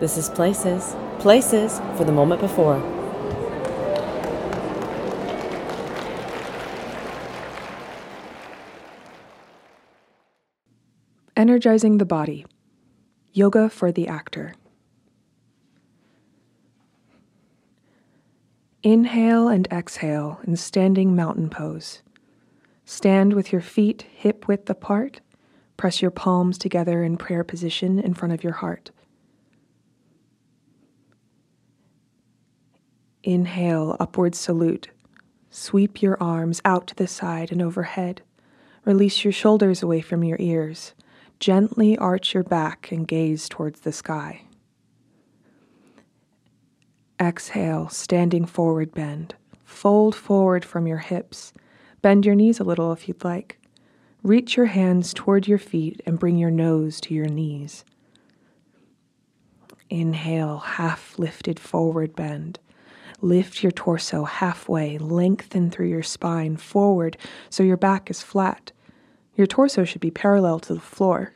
This is Places, Places for the moment before. Energizing the body. Yoga for the actor. Inhale and exhale in standing mountain pose. Stand with your feet hip width apart. Press your palms together in prayer position in front of your heart. Inhale, upward salute. Sweep your arms out to the side and overhead. Release your shoulders away from your ears. Gently arch your back and gaze towards the sky. Exhale, standing forward bend. Fold forward from your hips. Bend your knees a little if you'd like. Reach your hands toward your feet and bring your nose to your knees. Inhale, half lifted forward bend. Lift your torso halfway, lengthen through your spine forward so your back is flat. Your torso should be parallel to the floor.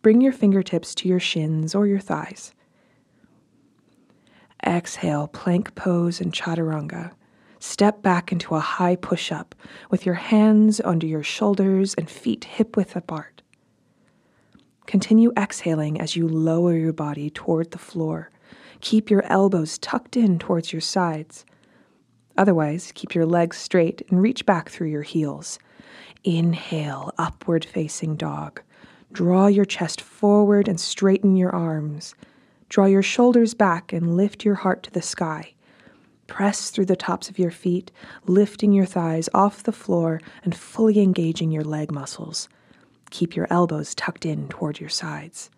Bring your fingertips to your shins or your thighs. Exhale, plank pose and chaturanga. Step back into a high push up with your hands under your shoulders and feet hip width apart. Continue exhaling as you lower your body toward the floor Keep your elbows tucked in towards your sides. Otherwise, keep your legs straight and reach back through your heels. Inhale, upward facing dog. Draw your chest forward and straighten your arms. Draw your shoulders back and lift your heart to the sky. Press through the tops of your feet, lifting your thighs off the floor and fully engaging your leg muscles. Keep your elbows tucked in toward your sides.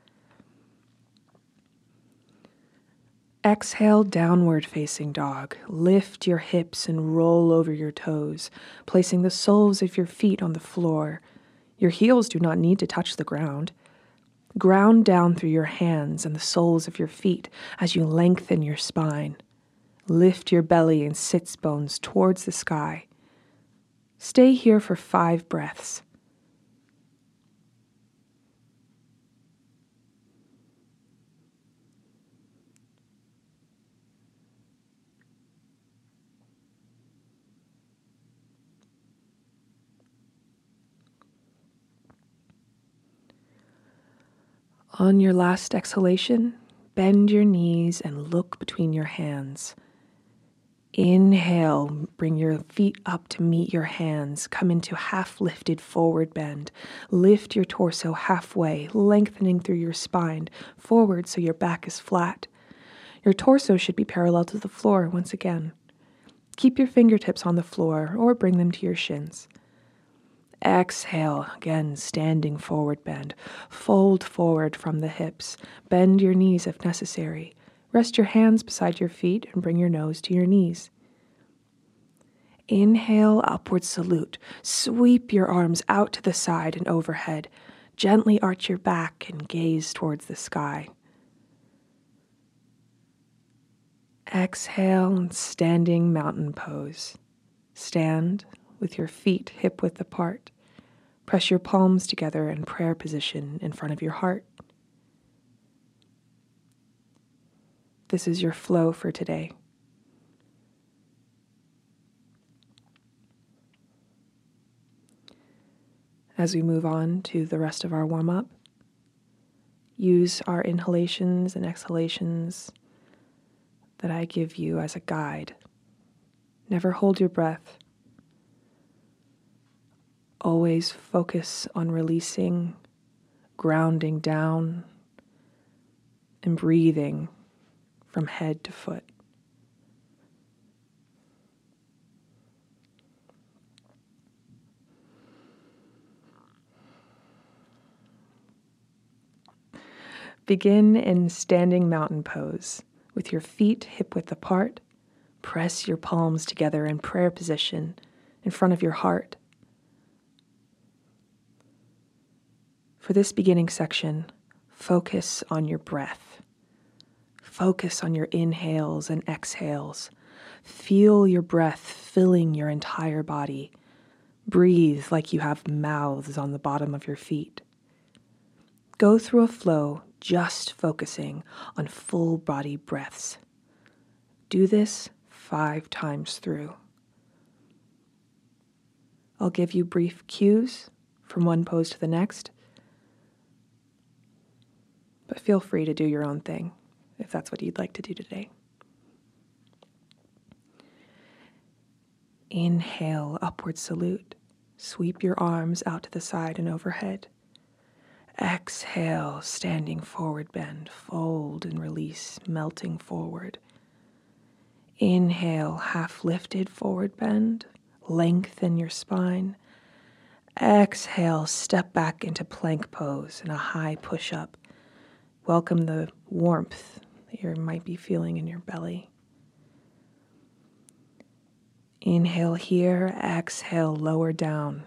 Exhale, downward facing dog. Lift your hips and roll over your toes, placing the soles of your feet on the floor. Your heels do not need to touch the ground. Ground down through your hands and the soles of your feet as you lengthen your spine. Lift your belly and sits bones towards the sky. Stay here for five breaths. On your last exhalation, bend your knees and look between your hands. Inhale, bring your feet up to meet your hands. Come into half lifted forward bend. Lift your torso halfway, lengthening through your spine forward so your back is flat. Your torso should be parallel to the floor once again. Keep your fingertips on the floor or bring them to your shins. Exhale, again, standing forward bend. Fold forward from the hips. Bend your knees if necessary. Rest your hands beside your feet and bring your nose to your knees. Inhale, upward salute. Sweep your arms out to the side and overhead. Gently arch your back and gaze towards the sky. Exhale and standing mountain pose. Stand with your feet hip width apart. Press your palms together in prayer position in front of your heart. This is your flow for today. As we move on to the rest of our warm up, use our inhalations and exhalations that I give you as a guide. Never hold your breath always focus on releasing, grounding down, and breathing from head to foot. Begin in standing mountain pose with your feet hip width apart. Press your palms together in prayer position in front of your heart. For this beginning section, focus on your breath. Focus on your inhales and exhales. Feel your breath filling your entire body. Breathe like you have mouths on the bottom of your feet. Go through a flow just focusing on full body breaths. Do this five times through. I'll give you brief cues from one pose to the next, but feel free to do your own thing if that's what you'd like to do today. Inhale, upward salute. Sweep your arms out to the side and overhead. Exhale, standing forward bend, fold and release, melting forward. Inhale, half lifted forward bend, lengthen your spine. Exhale, step back into plank pose in a high push up. Welcome the warmth that you might be feeling in your belly. Inhale here, exhale, lower down.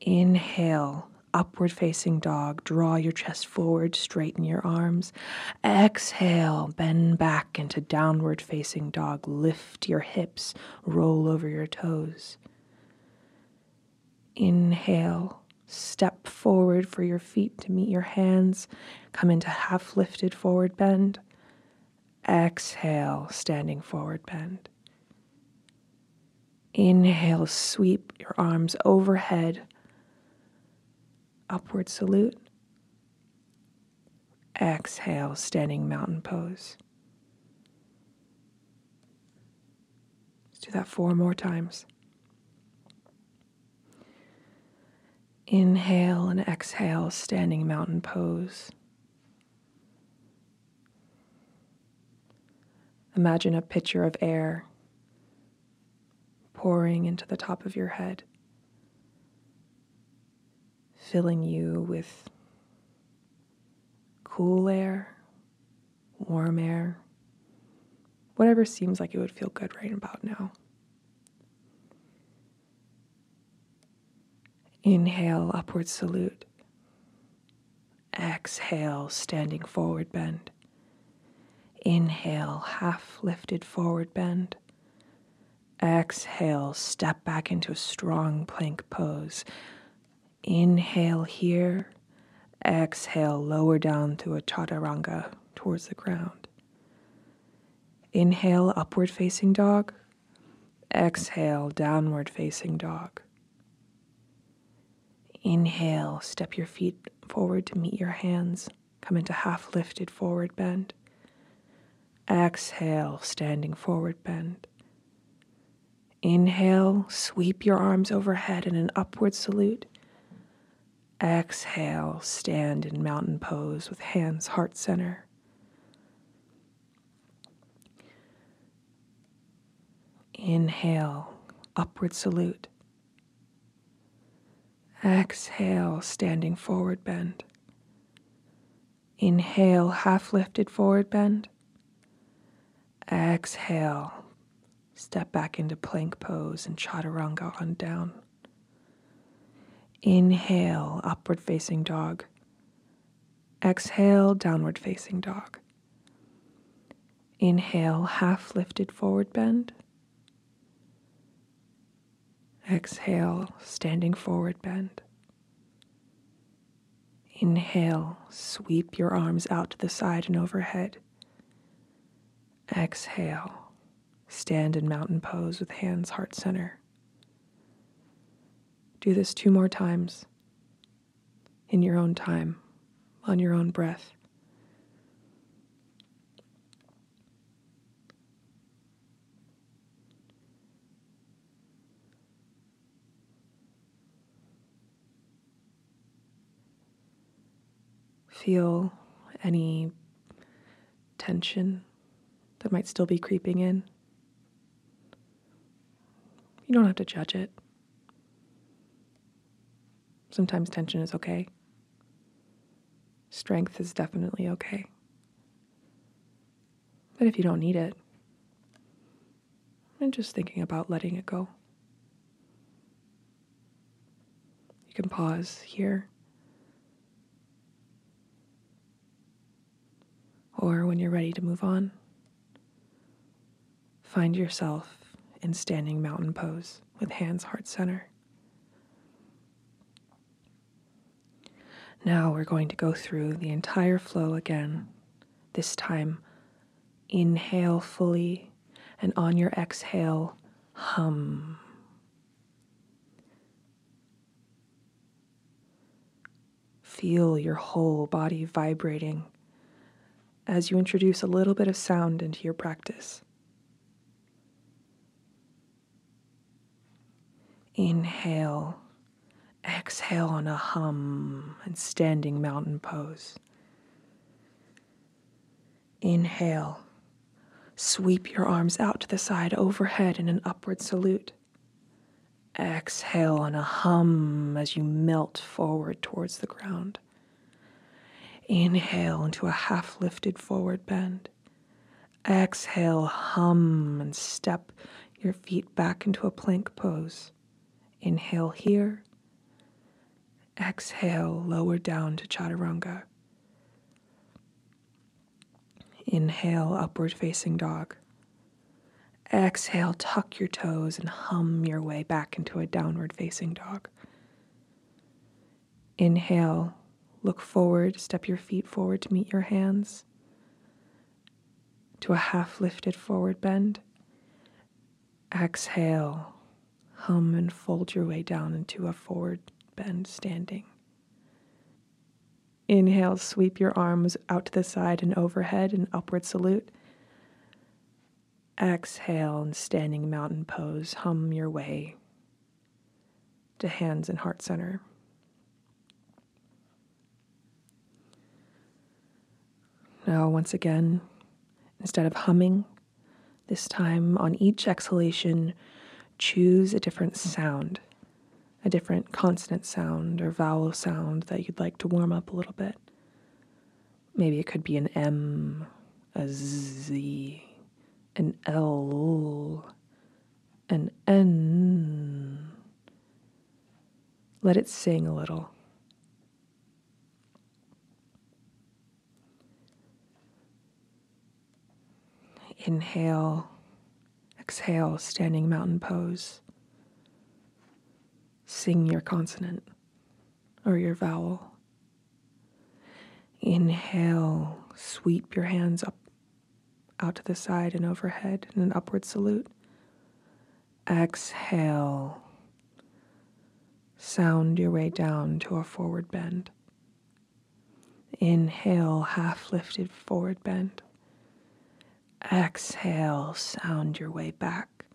Inhale, upward facing dog. Draw your chest forward, straighten your arms. Exhale, bend back into downward facing dog. Lift your hips, roll over your toes. Inhale, step forward for your feet to meet your hands. Come into half lifted forward bend. Exhale, standing forward bend. Inhale, sweep your arms overhead upward salute. Exhale, standing mountain pose. Let's do that four more times. Inhale and exhale, standing mountain pose. Imagine a pitcher of air pouring into the top of your head filling you with cool air, warm air, whatever seems like it would feel good right about now. Inhale, upward salute. Exhale, standing forward bend. Inhale, half lifted forward bend. Exhale, step back into a strong plank pose. Inhale here. Exhale, lower down to a chaturanga towards the ground. Inhale, upward facing dog. Exhale, downward facing dog. Inhale, step your feet forward to meet your hands. Come into half lifted forward bend. Exhale, standing forward bend. Inhale, sweep your arms overhead in an upward salute. Exhale, stand in mountain pose with hands heart center. Inhale, upward salute. Exhale, standing forward bend. Inhale, half lifted forward bend. Exhale, step back into plank pose and chaturanga on down. Inhale, upward facing dog. Exhale, downward facing dog. Inhale, half lifted forward bend. Exhale, standing forward bend. Inhale, sweep your arms out to the side and overhead. Exhale, stand in mountain pose with hands heart center. Do this two more times in your own time, on your own breath. Feel any tension that might still be creeping in. You don't have to judge it. Sometimes tension is okay. Strength is definitely okay. But if you don't need it, I'm just thinking about letting it go. You can pause here. Or when you're ready to move on, find yourself in standing mountain pose with hands heart center. Now we're going to go through the entire flow again. This time, inhale fully, and on your exhale, hum. Feel your whole body vibrating as you introduce a little bit of sound into your practice. Inhale, exhale on a hum and standing mountain pose. Inhale, sweep your arms out to the side overhead in an upward salute. Exhale on a hum as you melt forward towards the ground. Inhale into a half lifted forward bend. Exhale, hum and step your feet back into a plank pose. Inhale here. Exhale, lower down to chaturanga. Inhale, upward facing dog. Exhale, tuck your toes and hum your way back into a downward facing dog. Inhale, look forward, step your feet forward to meet your hands to a half lifted forward bend. Exhale, hum and fold your way down into a forward bend standing. Inhale, sweep your arms out to the side and overhead in upward salute. Exhale and standing mountain pose, hum your way to hands and heart center. Now, once again, instead of humming, this time on each exhalation, choose a different sound, a different consonant sound or vowel sound that you'd like to warm up a little bit. Maybe it could be an M, a Z, an L, an N. Let it sing a little. Inhale Exhale, standing mountain pose. Sing your consonant or your vowel. Inhale, sweep your hands up out to the side and overhead in an upward salute. Exhale, sound your way down to a forward bend. Inhale, half lifted forward bend. Exhale, sound your way back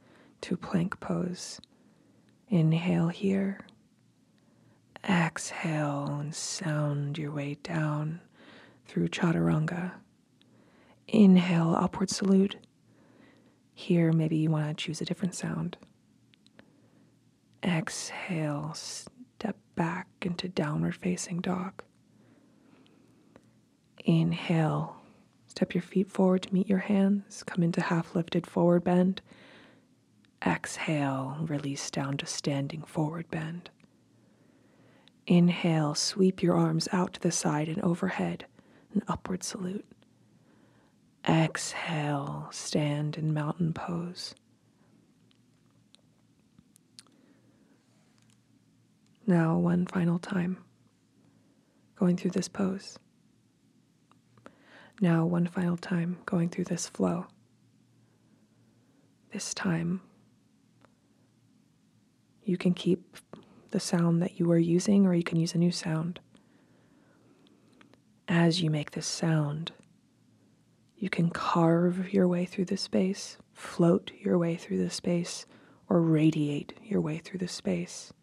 to plank pose. Inhale here. Exhale and sound your way down through chaturanga. Inhale, upward salute. Here, maybe you want to choose a different sound. Exhale, step back into downward facing dog. Inhale, Step your feet forward to meet your hands. Come into half lifted forward bend. Exhale, release down to standing forward bend. Inhale, sweep your arms out to the side and overhead, an upward salute. Exhale, stand in mountain pose. Now, one final time, going through this pose. Now, one final time, going through this flow. This time, you can keep the sound that you are using, or you can use a new sound. As you make this sound, you can carve your way through the space, float your way through the space, or radiate your way through the space.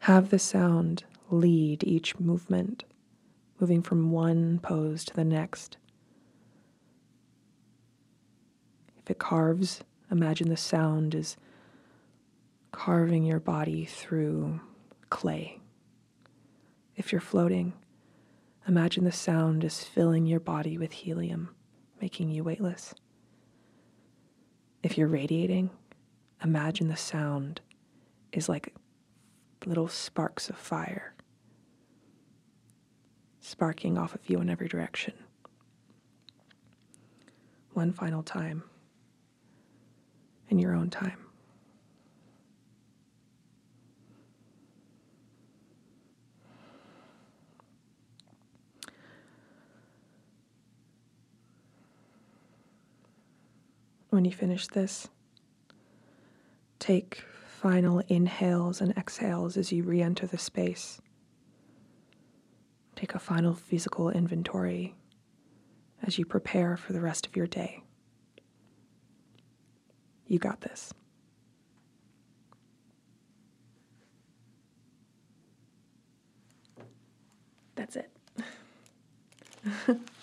Have the sound lead each movement moving from one pose to the next. If it carves, imagine the sound is carving your body through clay. If you're floating, imagine the sound is filling your body with helium, making you weightless. If you're radiating, imagine the sound is like little sparks of fire sparking off of you in every direction. One final time, in your own time. When you finish this, take final inhales and exhales as you re enter the space. Take a final physical inventory as you prepare for the rest of your day. You got this. That's it.